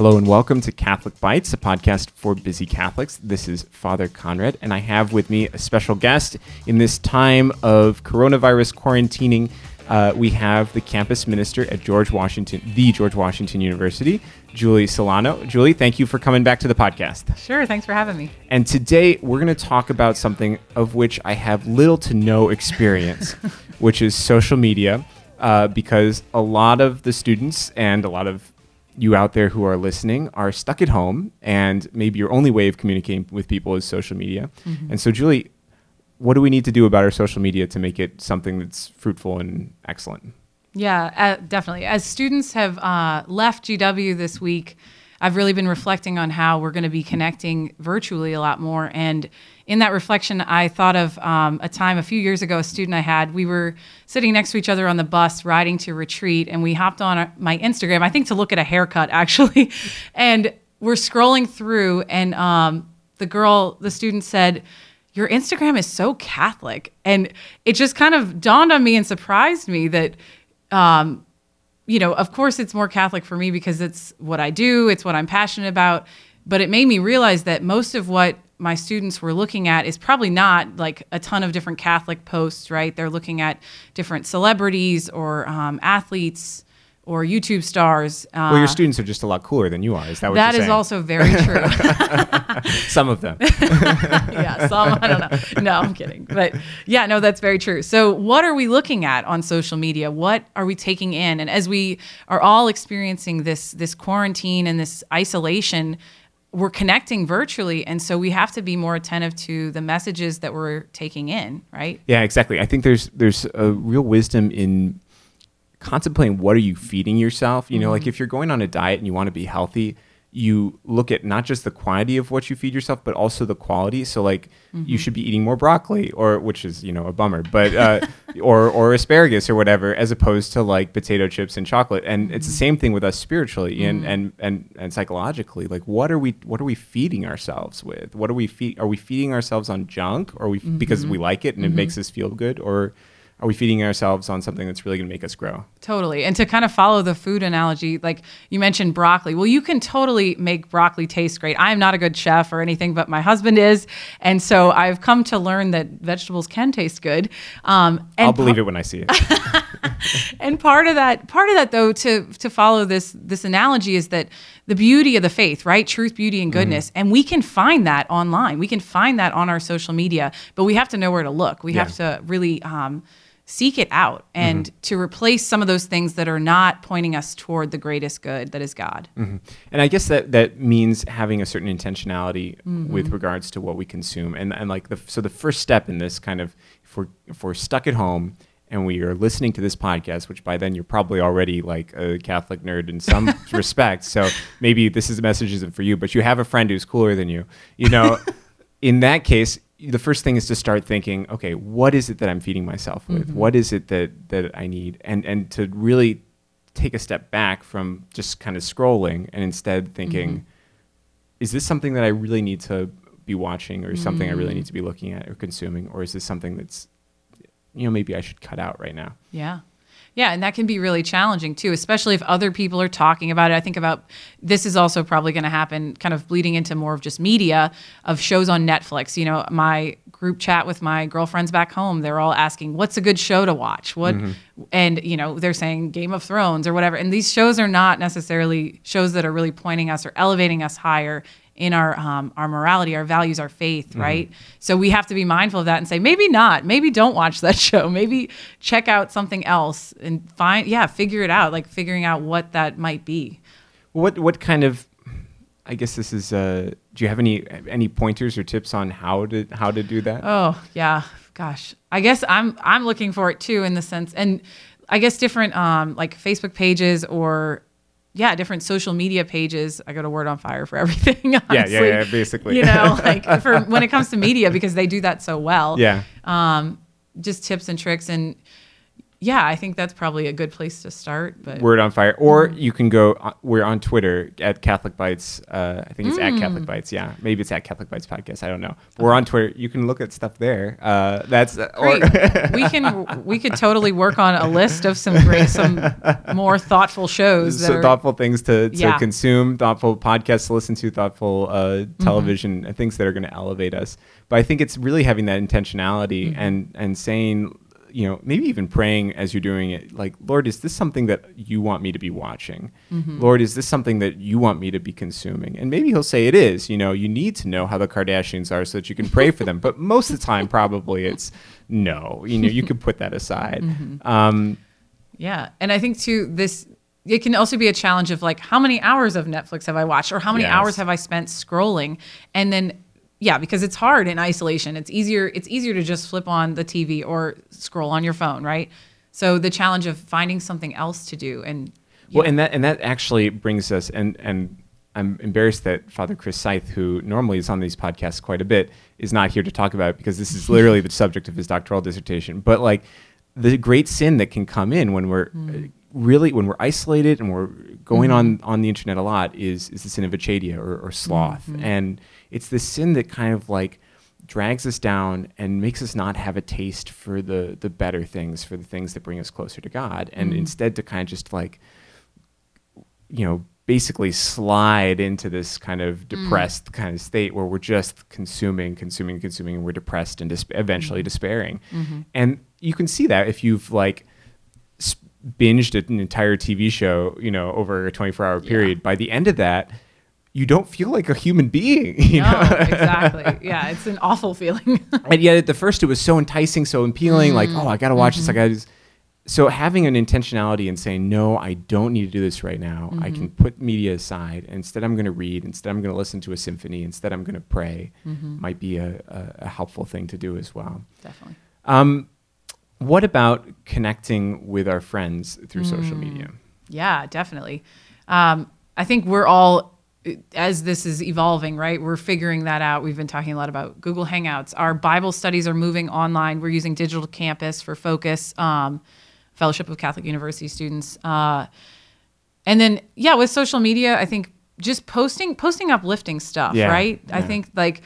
Hello and welcome to Catholic Bytes, a podcast for busy Catholics. This is Father Conrad, and I have with me a special guest in this time of coronavirus quarantining. Uh, we have the campus minister at George Washington, the George Washington University, Julie Solano. Julie, thank you for coming back to the podcast. Sure, thanks for having me. And today we're going to talk about something of which I have little to no experience, which is social media, uh, because a lot of the students and a lot of you out there who are listening are stuck at home, and maybe your only way of communicating with people is social media. Mm-hmm. And so, Julie, what do we need to do about our social media to make it something that's fruitful and excellent? Yeah, uh, definitely. As students have uh, left GW this week, I've really been reflecting on how we're going to be connecting virtually a lot more. And in that reflection, I thought of um, a time a few years ago, a student I had. We were sitting next to each other on the bus riding to retreat, and we hopped on my Instagram, I think to look at a haircut actually. and we're scrolling through, and um, the girl, the student said, Your Instagram is so Catholic. And it just kind of dawned on me and surprised me that. Um, you know, of course, it's more Catholic for me because it's what I do, it's what I'm passionate about. But it made me realize that most of what my students were looking at is probably not like a ton of different Catholic posts, right? They're looking at different celebrities or um, athletes or YouTube stars. Uh, well, your students are just a lot cooler than you are. Is that what that is also very true. some of them. yeah, some. I don't know. No, I'm kidding. But yeah, no, that's very true. So, what are we looking at on social media? What are we taking in? And as we are all experiencing this this quarantine and this isolation we're connecting virtually and so we have to be more attentive to the messages that we're taking in right yeah exactly i think there's there's a real wisdom in contemplating what are you feeding yourself you know mm-hmm. like if you're going on a diet and you want to be healthy you look at not just the quantity of what you feed yourself, but also the quality. So like mm-hmm. you should be eating more broccoli, or which is you know a bummer, but uh, or or asparagus or whatever, as opposed to like potato chips and chocolate. And mm-hmm. it's the mm-hmm. same thing with us spiritually mm-hmm. and, and and and psychologically. Like what are we what are we feeding ourselves with? What are we feed? Are we feeding ourselves on junk, or we because we mm-hmm. like it and it mm-hmm. makes us feel good, or are we feeding ourselves on something that's really going to make us grow? Totally. And to kind of follow the food analogy, like you mentioned broccoli. Well, you can totally make broccoli taste great. I am not a good chef or anything, but my husband is. And so I've come to learn that vegetables can taste good. Um, I'll believe it when I see it. and part of that, part of that though, to to follow this this analogy is that the beauty of the faith, right? Truth, beauty, and goodness. Mm-hmm. And we can find that online. We can find that on our social media, but we have to know where to look. We yeah. have to really um, seek it out and mm-hmm. to replace some of those things that are not pointing us toward the greatest good that is God. Mm-hmm. And I guess that that means having a certain intentionality mm-hmm. with regards to what we consume. And and like the so the first step in this kind of if we're if we're stuck at home and we are listening to this podcast, which by then you're probably already like a Catholic nerd in some respect. So maybe this is a message isn't for you, but you have a friend who's cooler than you. You know, in that case, the first thing is to start thinking, okay, what is it that I'm feeding myself with? Mm-hmm. What is it that that I need? And and to really take a step back from just kind of scrolling and instead thinking, mm-hmm. is this something that I really need to be watching or something mm-hmm. I really need to be looking at or consuming? Or is this something that's you know, maybe I should cut out right now? Yeah. Yeah, and that can be really challenging too, especially if other people are talking about it. I think about this is also probably going to happen kind of bleeding into more of just media of shows on Netflix. You know, my group chat with my girlfriends back home, they're all asking, "What's a good show to watch?" What mm-hmm. and you know, they're saying Game of Thrones or whatever. And these shows are not necessarily shows that are really pointing us or elevating us higher in our um, our morality, our values, our faith, mm-hmm. right? So we have to be mindful of that and say maybe not, maybe don't watch that show, maybe check out something else and find yeah, figure it out, like figuring out what that might be. What what kind of I guess this is uh, do you have any any pointers or tips on how to how to do that? Oh, yeah. Gosh. I guess I'm I'm looking for it too in the sense and I guess different um, like Facebook pages or yeah, different social media pages. I got a word on fire for everything. Honestly. Yeah, yeah, yeah, basically. You know, like for when it comes to media because they do that so well. Yeah. Um, just tips and tricks and yeah, I think that's probably a good place to start. But Word on Fire, or you can go. uh, We're on Twitter at Catholic Bytes. Uh, I think it's at Catholic Bytes. Yeah, maybe it's at Catholic Bytes podcast. I don't know. But we're on Twitter. You can look at stuff there. Uh, that's uh, or Great. we can we could totally work on a list of some great some more thoughtful shows so are, thoughtful things to, to Yeah. consume, thoughtful podcasts to listen to, thoughtful uh, television, and things that are going to elevate us. But I think it's really having that intentionality and and saying, you know, maybe even praying as you're doing it, like, Lord, is this something that you want me to be watching? Lord, is this something that you want me to be consuming? And maybe He'll say it is. You know, you need to know how the Kardashians are so that you can pray for them. But most of the time, probably it's no. You know, you could put that aside. Um, Yeah, and I think too this it can also be a challenge of like how many hours of Netflix have I watched or how many Yes. hours have I spent scrolling, and then yeah, because it's hard in isolation. It's easier it's easier to just flip on the TV or scroll on your phone, right? So the challenge of finding something else to do and Well, and that and that actually brings us and and I'm embarrassed that Father Chris Scythe, who normally is on these podcasts quite a bit, is not here to talk about it because this is literally the subject of his doctoral dissertation. But like the great sin that can come in when we're hmm. uh, really when we're isolated and we're going hmm. on on the internet a lot is is the sin of acedia or, or sloth, hmm. and it's this sin that kind of like drags us down and makes us not have a taste for the the better things, for the things that bring us closer to God, and mm-hmm. instead to kind of just like you know basically slide into this kind of mm. depressed kind of state where we're just consuming consuming consuming and we're depressed and dis- eventually mm-hmm. despairing. Mm-hmm. And you can see that if you've like s- binged an entire tv show you know over a 24 hour period. By the end of that you don't feel like a human being you no, know? exactly. Yeah, it's an awful feeling. and yet at the first it was so enticing so appealing like mm-hmm. oh i gotta watch this i mm-hmm. gotta do this. so having an intentionality and saying no i don't need to do this right now. I can mm-hmm. put media aside. Instead i'm going to read. Instead i'm going to listen to a symphony. Instead i'm going to pray might be a, a, a helpful thing to do as well. Definitely. um, what about connecting with our friends through social media? Mm, yeah, definitely. Um, I think we're all, as this is evolving, right? We're figuring that out. We've been talking a lot about Google Hangouts. Our Bible studies are moving online. We're using Digital Campus for Focus, um, Fellowship of Catholic University students. Uh, and then, yeah, with social media, I think just posting, posting uplifting stuff, Yeah, right? I think like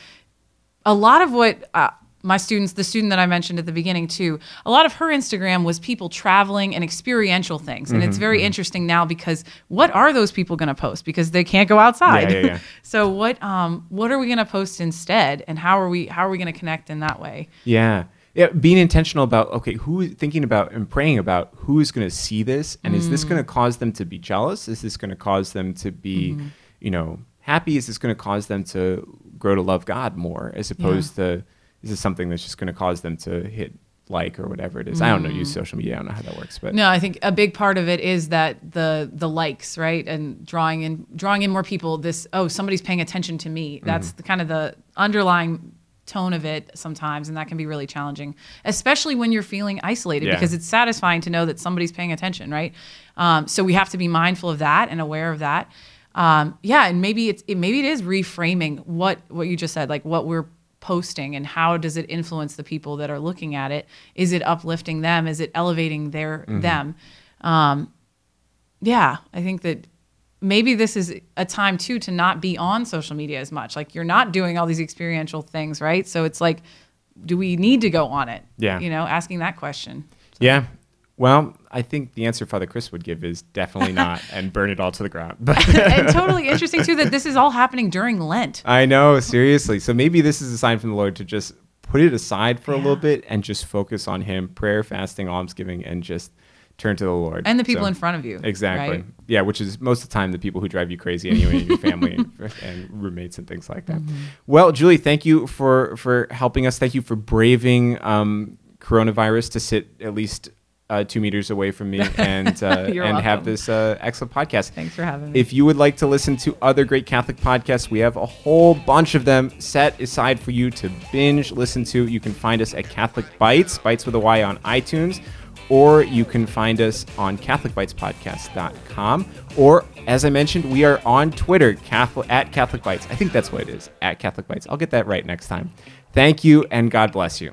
a lot of what uh, my students, the student that I mentioned at the beginning too, a lot of her Instagram was people traveling and experiential things. And Mm-hmm, it's very interesting now because what are those people going to post? Because they can't go outside. Yeah, yeah, yeah. so what um what are we going to post instead? And how are we how are we going to connect in that way? Yeah. Yeah, being intentional about okay, who thinking about and praying about who's going to see this, and is this going to cause them to be jealous? Is this going to cause them to be, you know, happy? Is this going to cause them to grow to love God more, as opposed to is this something that's just going to cause them to hit like or whatever it is? I don't know. Use social media. I don't know how that works, but No, I think a big part of it is that the the likes, right, and drawing in drawing in more people. This oh, somebody's paying attention to me. Mm-hmm. That's the kind of the underlying tone of it sometimes, and that can be really challenging, especially when you're feeling isolated Yeah. because it's satisfying to know that somebody's paying attention, right? Um, so we have to be mindful of that and aware of that. Um, yeah, and maybe it's it, maybe it is reframing what what you just said, like what we're posting and how does it influence the people that are looking at it? Is it uplifting them? Is it elevating their them? Um, yeah i think that maybe this is a time too to not be on social media as much. Like you're not doing all these experiential things right? So it's like do we need to go on it? Yeah. you know asking that question. Yeah. Well, I think the answer Father Chris would give is definitely not, and burn it all to the ground. But and totally interesting too that this is all happening during lent I know, seriously. So maybe this is a sign from the Lord to just put it aside for a little bit and just focus on Him, prayer, fasting, almsgiving, and just turn to the Lord. and the people So- in front of you Exactly. right? Yeah, which is most of the time the people who drive you crazy anyway, your family and, and roommates and things like that. Mm-hmm. Well, Julie, thank you for for helping us. Thank you for braving um, coronavirus to sit at least uh, two meters away from me and uh, and have this uh, excellent podcast. thanks for having me If you would like to listen to other great Catholic podcasts, we have a whole bunch of them set aside for you to binge listen to. You can find us at Catholic Bytes, Bytes with a Y on iTunes, or you can find us on CatholicBytesPodcast.com. Or, as I mentioned, we are on Twitter, Catholic, at Catholic Bytes. I think that's what it is, at Catholic Bytes. I'll get that right next time. Thank you, and God bless you.